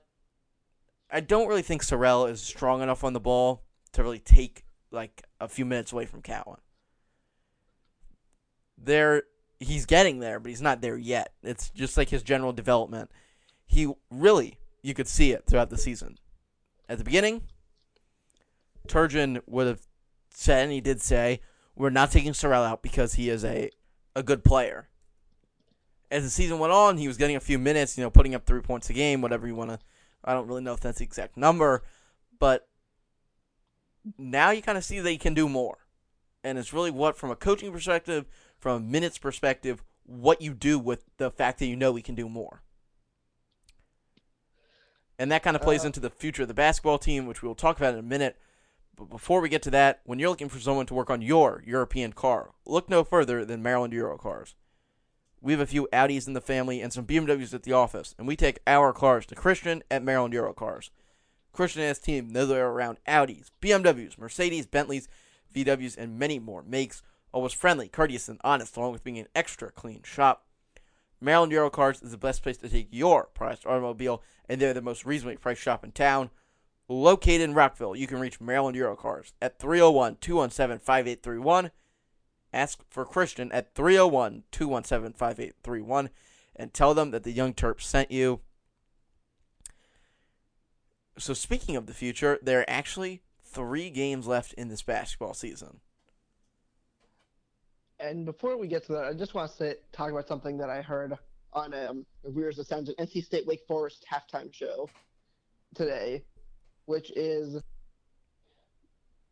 I don't really think Serrel is strong enough on the ball to really take like a few minutes away from Cowan. There he's getting there, but he's not there yet. It's just like his general development. He really, you could see it throughout the season. At the beginning, Turgeon would have said, and he did say, we're not taking Serrel out because he is a, a good player. As the season went on, he was getting a few minutes, you know, putting up three points a game, whatever you want to. I don't really know if that's the exact number, but now you kind of see that he can do more. And it's really what, from a coaching perspective, from a minutes perspective, what you do with the fact that you know we can do more. And that kind of plays Uh, into the future of the basketball team, which we will talk about in a minute. But before we get to that, when you're looking for someone to work on your European car, look no further than Maryland Euro Cars. We have a few Audis in the family and some BMWs at the office, and we take our cars to Christian at Maryland Euro Cars. Christian and his team know they're around Audis, BMWs, Mercedes, Bentleys, VWs, and many more makes. Always friendly, courteous, and honest, along with being an extra clean shop. Maryland Euro Cars is the best place to take your prized automobile, and they're the most reasonably priced shop in town. Located in Rockville, you can reach Maryland Eurocars at 301 217 5831. Ask for Christian at 301 217 5831 and tell them that the Young Terps sent you. So, speaking of the future, there are actually three games left in this basketball season. And before we get to that, I just want to say, talk about something that I heard on um, Sounds, an NC State Wake Forest halftime show today, which is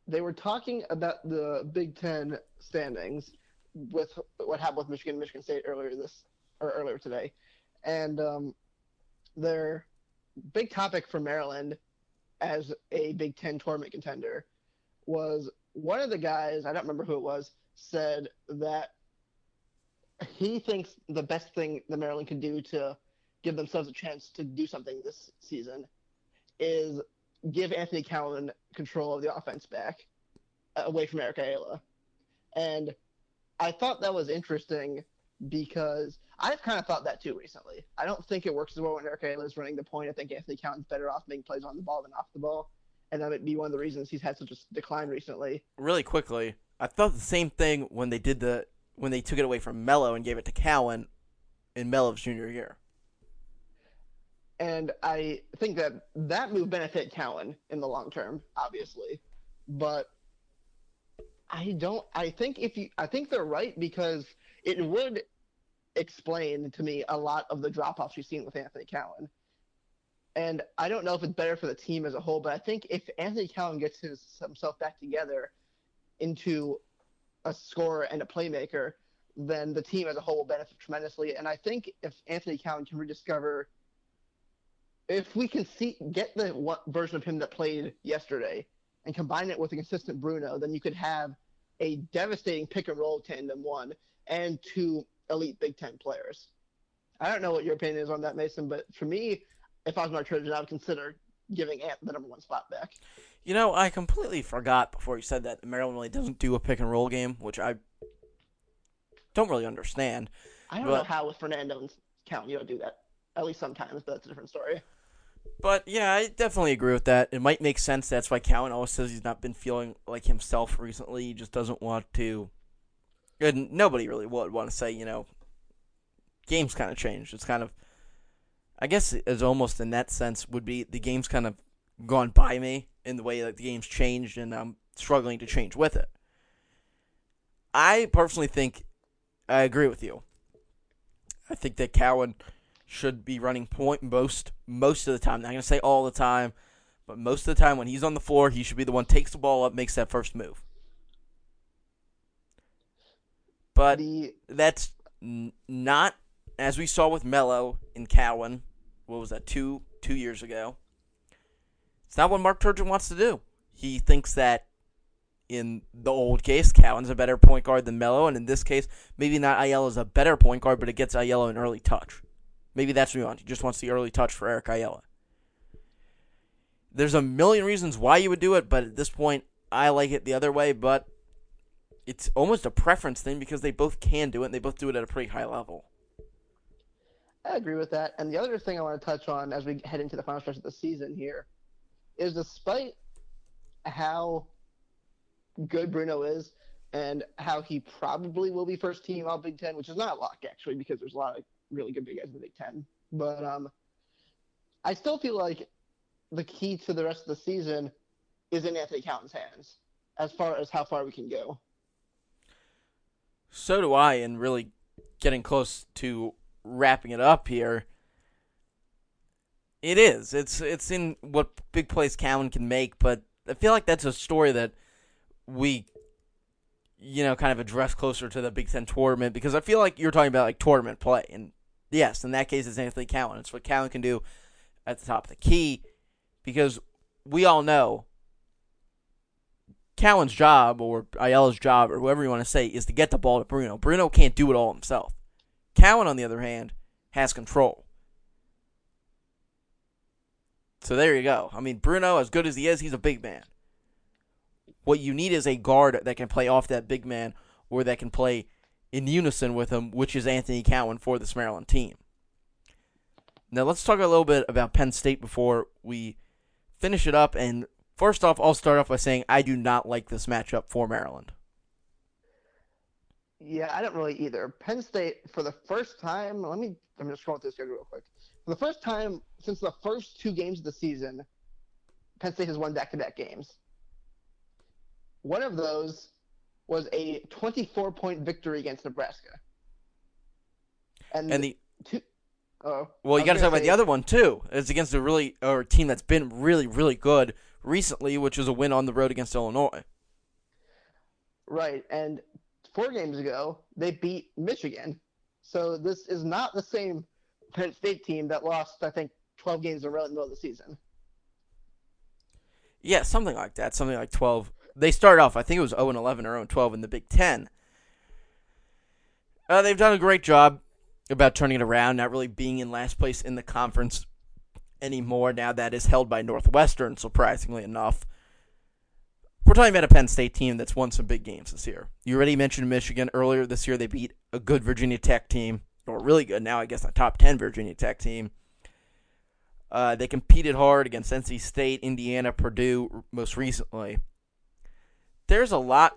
they were talking about the Big Ten standings with what happened with Michigan, Michigan State earlier this or earlier today, and um, their big topic for Maryland as a Big Ten tournament contender was one of the guys I don't remember who it was said that he thinks the best thing that Maryland could do to give themselves a chance to do something this season is give Anthony Cowan control of the offense back uh, away from Eric Ayala. And I thought that was interesting because I've kind of thought that too recently. I don't think it works as well when Eric Ayala is running the point. I think Anthony Cowan's better off making plays on the ball than off the ball. And that might be one of the reasons he's had such a decline recently. Really quickly, I thought the same thing when they did the when they took it away from Melo and gave it to Cowan in Melo's junior year. And I think that that move benefit Cowan in the long term, obviously, but I don't. I think if you, I think they're right because it would explain to me a lot of the drop offs you've seen with Anthony Cowan. And I don't know if it's better for the team as a whole, but I think if Anthony Cowan gets his, himself back together into a scorer and a playmaker, then the team as a whole will benefit tremendously. And I think if Anthony Cowan can rediscover, if we can see get the what version of him that played yesterday and combine it with a consistent Bruno, then you could have a devastating pick and roll tandem one and two elite Big Ten players. I don't know what your opinion is on that, Mason, but for me, if I was Mark Turgeon, I would consider giving Ant the number one spot back. You know, I completely forgot before you said that Maryland really doesn't do a pick and roll game, which I don't really understand. I don't but, know how with Fernando and Cowan you don't do that. At least sometimes, but that's a different story. But yeah, I definitely agree with that. It might make sense. That's why Cowan always says he's not been feeling like himself recently. He just doesn't want to. And nobody really would want to say, you know, game's kind of changed. It's kind of I guess as almost in that sense would be the game's kind of gone by me in the way that the game's changed and I'm struggling to change with it. I personally think I agree with you. I think that Cowan should be running point most most of the time. Not gonna say all the time, but most of the time when he's on the floor, he should be the one takes the ball up, makes that first move. But The that's n- not as we saw with Melo in Cowan. What was that? Two two years ago. It's not what Mark Turgeon wants to do. He thinks that in the old case, Cowan's a better point guard than Melo, and in this case, maybe not Ayala's a better point guard, but it gets Ayala an early touch. Maybe that's what he wants. He just wants the early touch for Eric Ayala. There's a million reasons why you would do it, but at this point, I like it the other way. But it's almost a preference thing because they both can do it, and they both do it at a pretty high level. I agree with that. And the other thing I want to touch on as we head into the final stretch of the season here is despite how good Bruno is and how he probably will be first team all Big Ten, which is not a lock actually because there's a lot of really good big guys in the Big Ten. But um, I still feel like the key to the rest of the season is in Anthony Cowan's hands as far as how far we can go. So do I, and really getting close to wrapping it up here. It is. It's it's in what big plays Cowan can make, but I feel like that's a story that we you know kind of address closer to the Big Ten tournament because I feel like you're talking about like tournament play, and yes, in that case it's Anthony Cowan. It's what Cowan can do at the top of the key because we all know Cowan's job or Ayala's job or whoever you want to say is to get the ball to Bruno. Bruno can't do it all himself. Cowan, on the other hand, has control. So there you go. I mean, Bruno, as good as he is, he's a big man. What you need is a guard that can play off that big man or that can play in unison with him, which is Anthony Cowan for this Maryland team. Now, let's talk a little bit about Penn State before we finish it up. And first off, I'll start off by saying I do not like this matchup for Maryland. Yeah, I don't really either. Penn State, for the first time, let me, I'm just scrolling through the schedule real quick. For the first time since the first two games of the season, Penn State has won back to back games. One of those was a 24 point victory against Nebraska. And, And the two, oh, Well, you got to talk gonna about the other one too. It's against a really or a team that's been really really good recently, which is a win on the road against Illinois. Right, and four games ago they beat Michigan. So this is not the same Penn State team that lost, I think, 12 games in a row in the middle of the season. Yeah, something like that. Something like twelve. They started off, I think it was zero and eleven or zero and twelve in the Big Ten. Uh, they've done a great job about turning it around, not really being in last place in the conference anymore. Now that is held by Northwestern, surprisingly enough. We're talking about a Penn State team that's won some big games this year. You already mentioned Michigan earlier this year. They beat a good Virginia Tech team, or really good now, I guess, a top 10 Virginia Tech team. Uh, they competed hard against NC State, Indiana, Purdue most recently. There's a lot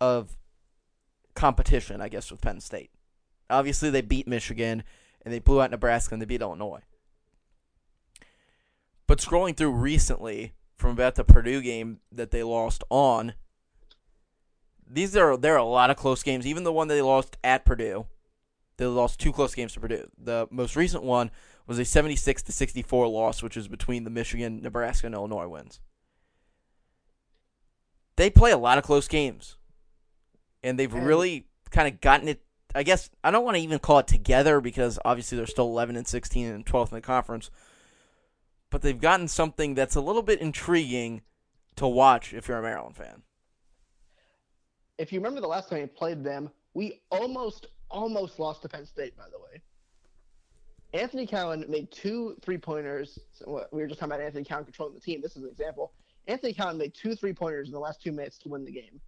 of competition, I guess, with Penn State. Obviously, they beat Michigan, and they blew out Nebraska, and they beat Illinois. But scrolling through recently from about the Purdue game that they lost on, these are there are a lot of close games. Even the one that they lost at Purdue, they lost two close games to Purdue. The most recent one was a 76 to 64 loss, which was between the Michigan, Nebraska, and Illinois wins. They play a lot of close games, and they've And- really kind of gotten it. I guess I don't want to even call it together because obviously they're still 11 and 16 and 12th in the conference, but they've gotten something that's a little bit intriguing to watch if you're a Maryland fan. If you remember the last time we played them, we almost, almost lost to Penn State, by the way. Anthony Cowan made two three pointers. So we were just talking about Anthony Cowan controlling the team. This is an example. Anthony Cowan made two three pointers in the last two minutes to win the game.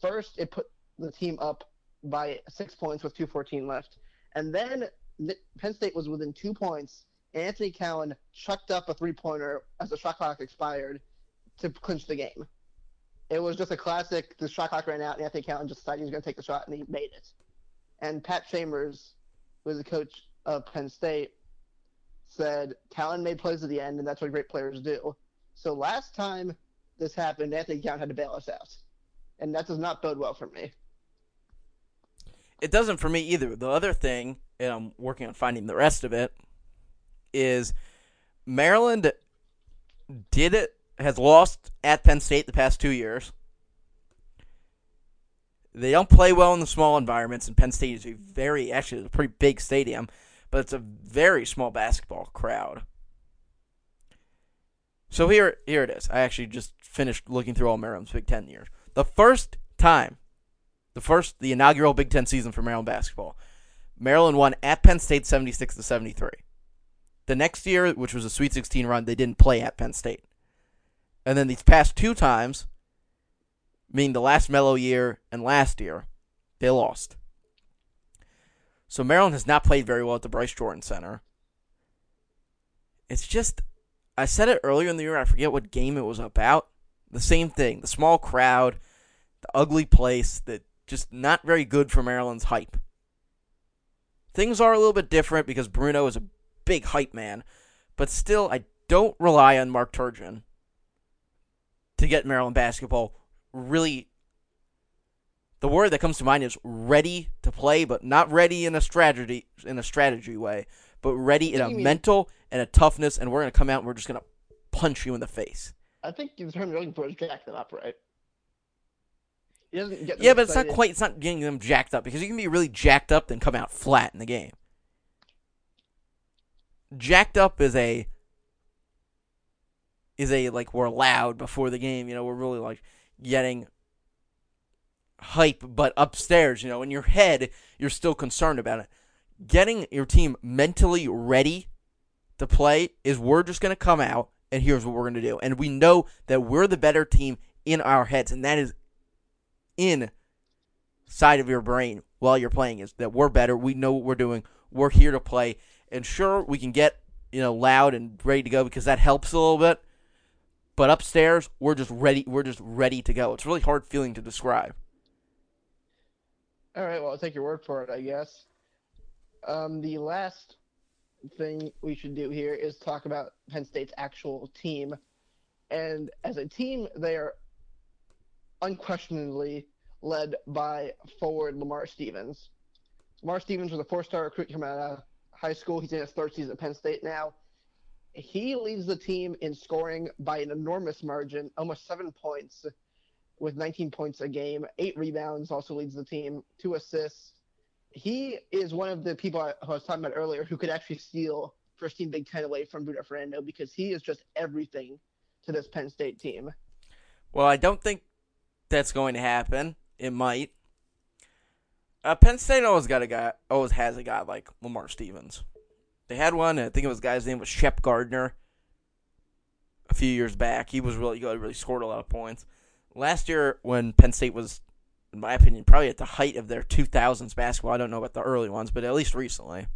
First, it put the team up by six points with 2.14 left. And then Penn State was within two points. Anthony Cowan chucked up a three pointer as the shot clock expired to clinch the game. It was just a classic. The shot clock ran out, and Anthony Cowan just decided he was going to take the shot, and he made it. And Pat Chambers, who is the coach of Penn State, said Cowan made plays at the end, and that's what great players do. So last time this happened, Anthony Cowan had to bail us out, and that does not bode well for me. It doesn't for me either. The other thing, and I'm working on finding the rest of it, is Maryland did it has lost at Penn State the past two years. They don't play well in the small environments, and Penn State is a very actually a pretty big stadium, but it's a very small basketball crowd. So here here it is. I actually just finished looking through all Maryland's Big Ten years. The first time the first the inaugural Big Ten season for Maryland basketball. Maryland won at Penn State seventy six to seventy three. The next year, which was a Sweet sixteen run, they didn't play at Penn State. And then these past two times, meaning the last Melo year and last year, they lost. So Maryland has not played very well at the Bryce Jordan Center. It's just I said it earlier in the year, I forget what game it was about. The same thing. The small crowd, the ugly place, that just not very good for Maryland's hype. Things are a little bit different because Bruno is a big hype man, but still, I don't rely on Mark Turgeon to get Maryland basketball really. The word that comes to mind is ready to play, but not ready in a strategy in a strategy way, but ready in a mean- mental and a toughness. And we're gonna come out and we're just gonna punch you in the face. I think the term you're looking for is jack them up, right? He doesn't get Yeah, but it's not quite. It's not getting them jacked up because you can be really jacked up then come out flat in the game. Jacked up is a is a like we're loud before the game. You know, we're really like getting hype, but upstairs. You know, in your head, you're still concerned about it. Getting your team mentally ready to play is we're just going to come out and here's what we're going to do, and we know that we're the better team in our heads, and that is in side of your brain while you're playing is that we're better. We know what we're doing. We're here to play. And sure, we can get you know loud and ready to go because that helps a little bit. But upstairs, we're just ready. We're just ready to go. It's really hard feeling to describe. All right, well, I'll take your word for it, I guess. Um, the last thing we should do here is talk about Penn State's actual team. And as a team, they are unquestionably led by forward Lamar Stevens. Lamar Stevens was a four-star recruit coming out of high school. He's in his third season at Penn State now. He leads the team in scoring by an enormous margin, almost seven points, with 19 points a game, eight rebounds. Also leads the team, two assists. He is one of the people I, I was talking about earlier who could actually steal first team Big Ten away from Bruno Fernando because he is just everything to this Penn State team. Well, I don't think that's going to happen. It might. Uh, Penn State always got a guy, always has a guy like Lamar Stevens. They had one. I think it was guy's name was Shep Garner. A few years back, he was really good. Really scored a lot of points. Last year, when Penn State was, in my opinion, probably at the height of their 2000s basketball. I don't know about the early ones, but at least recently,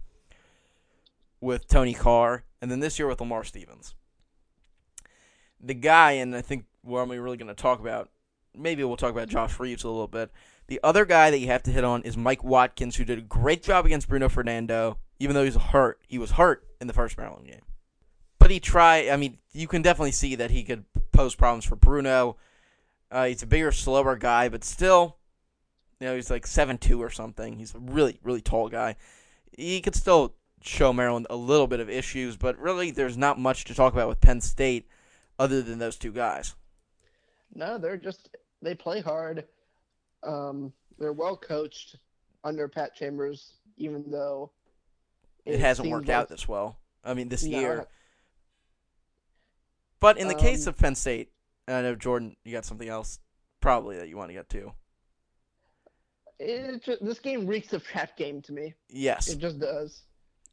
with Tony Carr, and then this year with Lamar Stevens. The guy, and I think what I'm really going to talk about, maybe we'll talk about Josh Reaves a little bit. The other guy that you have to hit on is Mike Watkins, who did a great job against Bruno Fernando, even though he was hurt. He was hurt in the first Maryland game. But but he tried, I mean, you can definitely see that he could pose problems for Bruno. Uh, he's a bigger, slower guy, but still, you know, he's like seven two or something. He's a really, really tall guy. He could still show Maryland a little bit of issues, but really, there's not much to talk about with Penn State other than those two guys. No, they're just they play hard. Um, they're well coached under Pat Chambers, even though it, hasn't worked like- out this well. I mean, this No, year. But in the case Um, of Penn State, I know Jordan, you got something else probably that you want to get to. Just, this game reeks of trap game to me. Yes. It just does.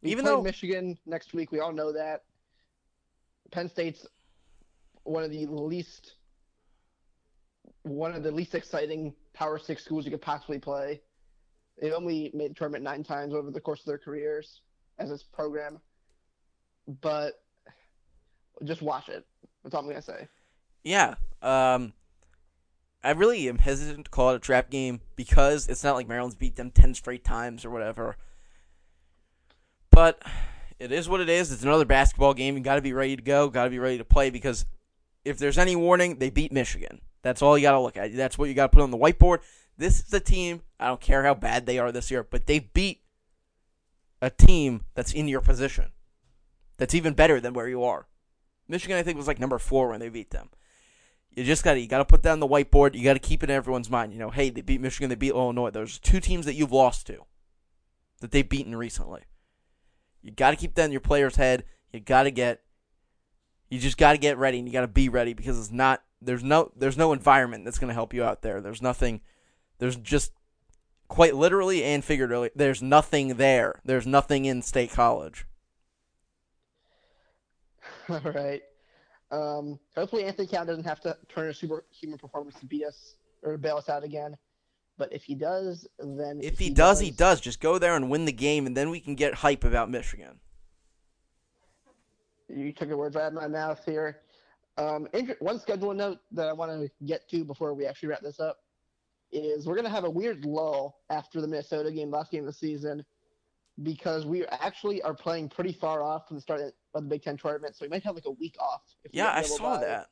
We Even though- Michigan next week, we all know that. Penn State's one of the least one of the least exciting Power Six schools you could possibly play. They only made the tournament nine times over the course of their careers as this program, but just watch it. That's all I'm gonna say. Yeah. Um, I really am hesitant to call it a trap game because it's not like Maryland's beat them 10 straight times or whatever. But it is what it is. It's another basketball game. You got to be ready to go, got to be ready to play because if there's any warning, they beat Michigan. That's all you got to look at. That's what you got to put on the whiteboard. This is a team, I don't care how bad they are this year, but they beat a team that's in your position. That's even better than where you are. Michigan, I think, was like number four when they beat them. You just got to you got to put that on the whiteboard. You got to keep it in everyone's mind. You know, hey, they beat Michigan, they beat Illinois. Those two teams that you've lost to, that they've beaten recently. You got to keep that in your player's head. You got to get, you just got to get ready, and you got to be ready because it's not there's no there's no environment that's going to help you out there. There's nothing. There's just quite literally and figuratively. There's nothing there. There's nothing in State College. All right. Um, hopefully Anthony Cowan doesn't have to turn a superhuman performance to beat us or to bail us out again. But if he does, then If he, does, he does. Just go there and win the game, and then we can get hype about Michigan. You took the words right out of my mouth here. Um, inter- one schedule note that I want to get to before we actually wrap this up is we're going to have a weird lull after the Minnesota game, last game of the season, because we actually are playing pretty far off from the start of the Big Ten tournament, so we might have like a week off. Yeah, I saw bye. that.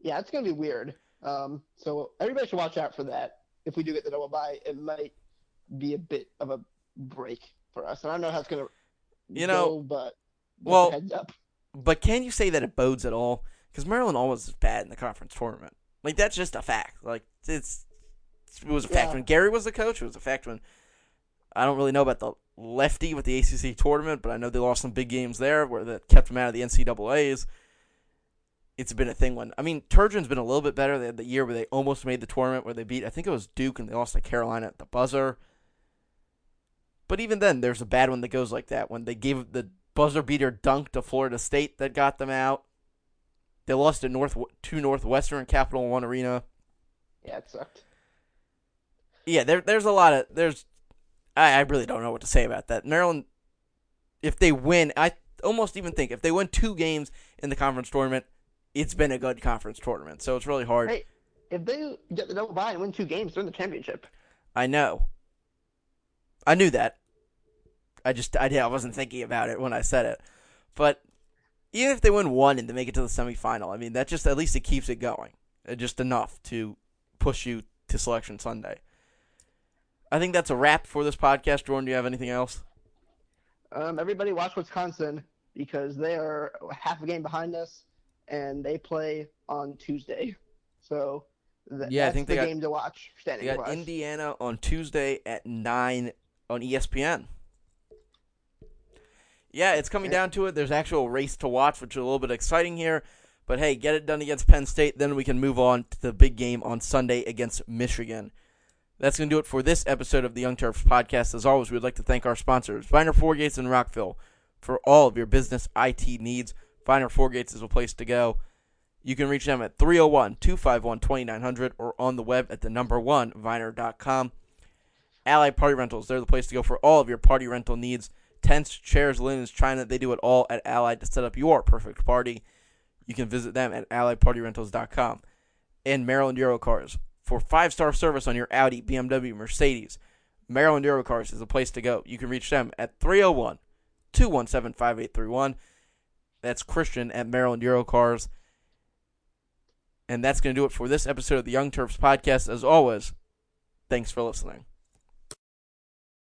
Yeah, it's going to be weird. Um, so everybody should watch out for that. If we do get the double bye, it might be a bit of a break for us. And I don't know how it's going to You know, go, but well, heads up. But can you say that it bodes at all? Because Maryland always is bad in the conference tournament. Like that's just a fact. Like it's it was a fact Yeah. when Gary was the coach. It was a fact when I don't really know about the lefty with the ACC tournament, but I know they lost some big games there where that kept them out of the NCAA's. It's been a thing when I mean Turgeon's been a little bit better. They had the year where they almost made the tournament where they beat I think it was Duke and they lost to Carolina at the buzzer. But even then, there's a bad one that goes like that when they gave the buzzer beater dunk to Florida State that got them out. They lost to North to Northwestern Capital One Arena. Yeah, it sucked. Yeah, there there's a lot of there's I, I really don't know what to say about that. Maryland if they win, I almost even think if they win two games in the conference tournament, it's been a good conference tournament. So it's really hard. Hey, if they get the double bye and win two games, they're in the championship. I know. I knew that. I just I did I wasn't thinking about it when I said it. But even if they win one and they make it to the semifinal, I mean that just at least it keeps it going. Just enough to push you to selection Sunday. I think that's a wrap for this podcast. Jordan, do you have anything else? Um, everybody watch Wisconsin because they are half a game behind us, and they play on Tuesday. So th- Yeah, I think the got- game to watch. They got. Indiana on Tuesday at nine on ESPN. Yeah, it's coming down to it. There's actual race to watch, which is a little bit exciting here. But hey, get it done against Penn State, then we can move on to the big game on Sunday against Michigan. That's going to do it for this episode of the Young Terps podcast. As always, we'd like to thank our sponsors, Viner Gates in Rockville, for all of your business IT needs. Viner Four Gates is a place to go. You can reach them at 301 251 2900 or on the web at the number one, viner.com. Allied Party Rentals, they're the place to go for all of your party rental needs. Tents, chairs, linens, china, they do it all at Allied to set up your perfect party. You can visit them at alliedpartyrentals.com. And Maryland Eurocars, for five star service on your Audi, BMW, Mercedes. Maryland Eurocars is the place to go. You can reach them at 301 217 5831. That's Christian at Maryland Eurocars. And that's going to do it for this episode of the Young Terps podcast. As always, thanks for listening.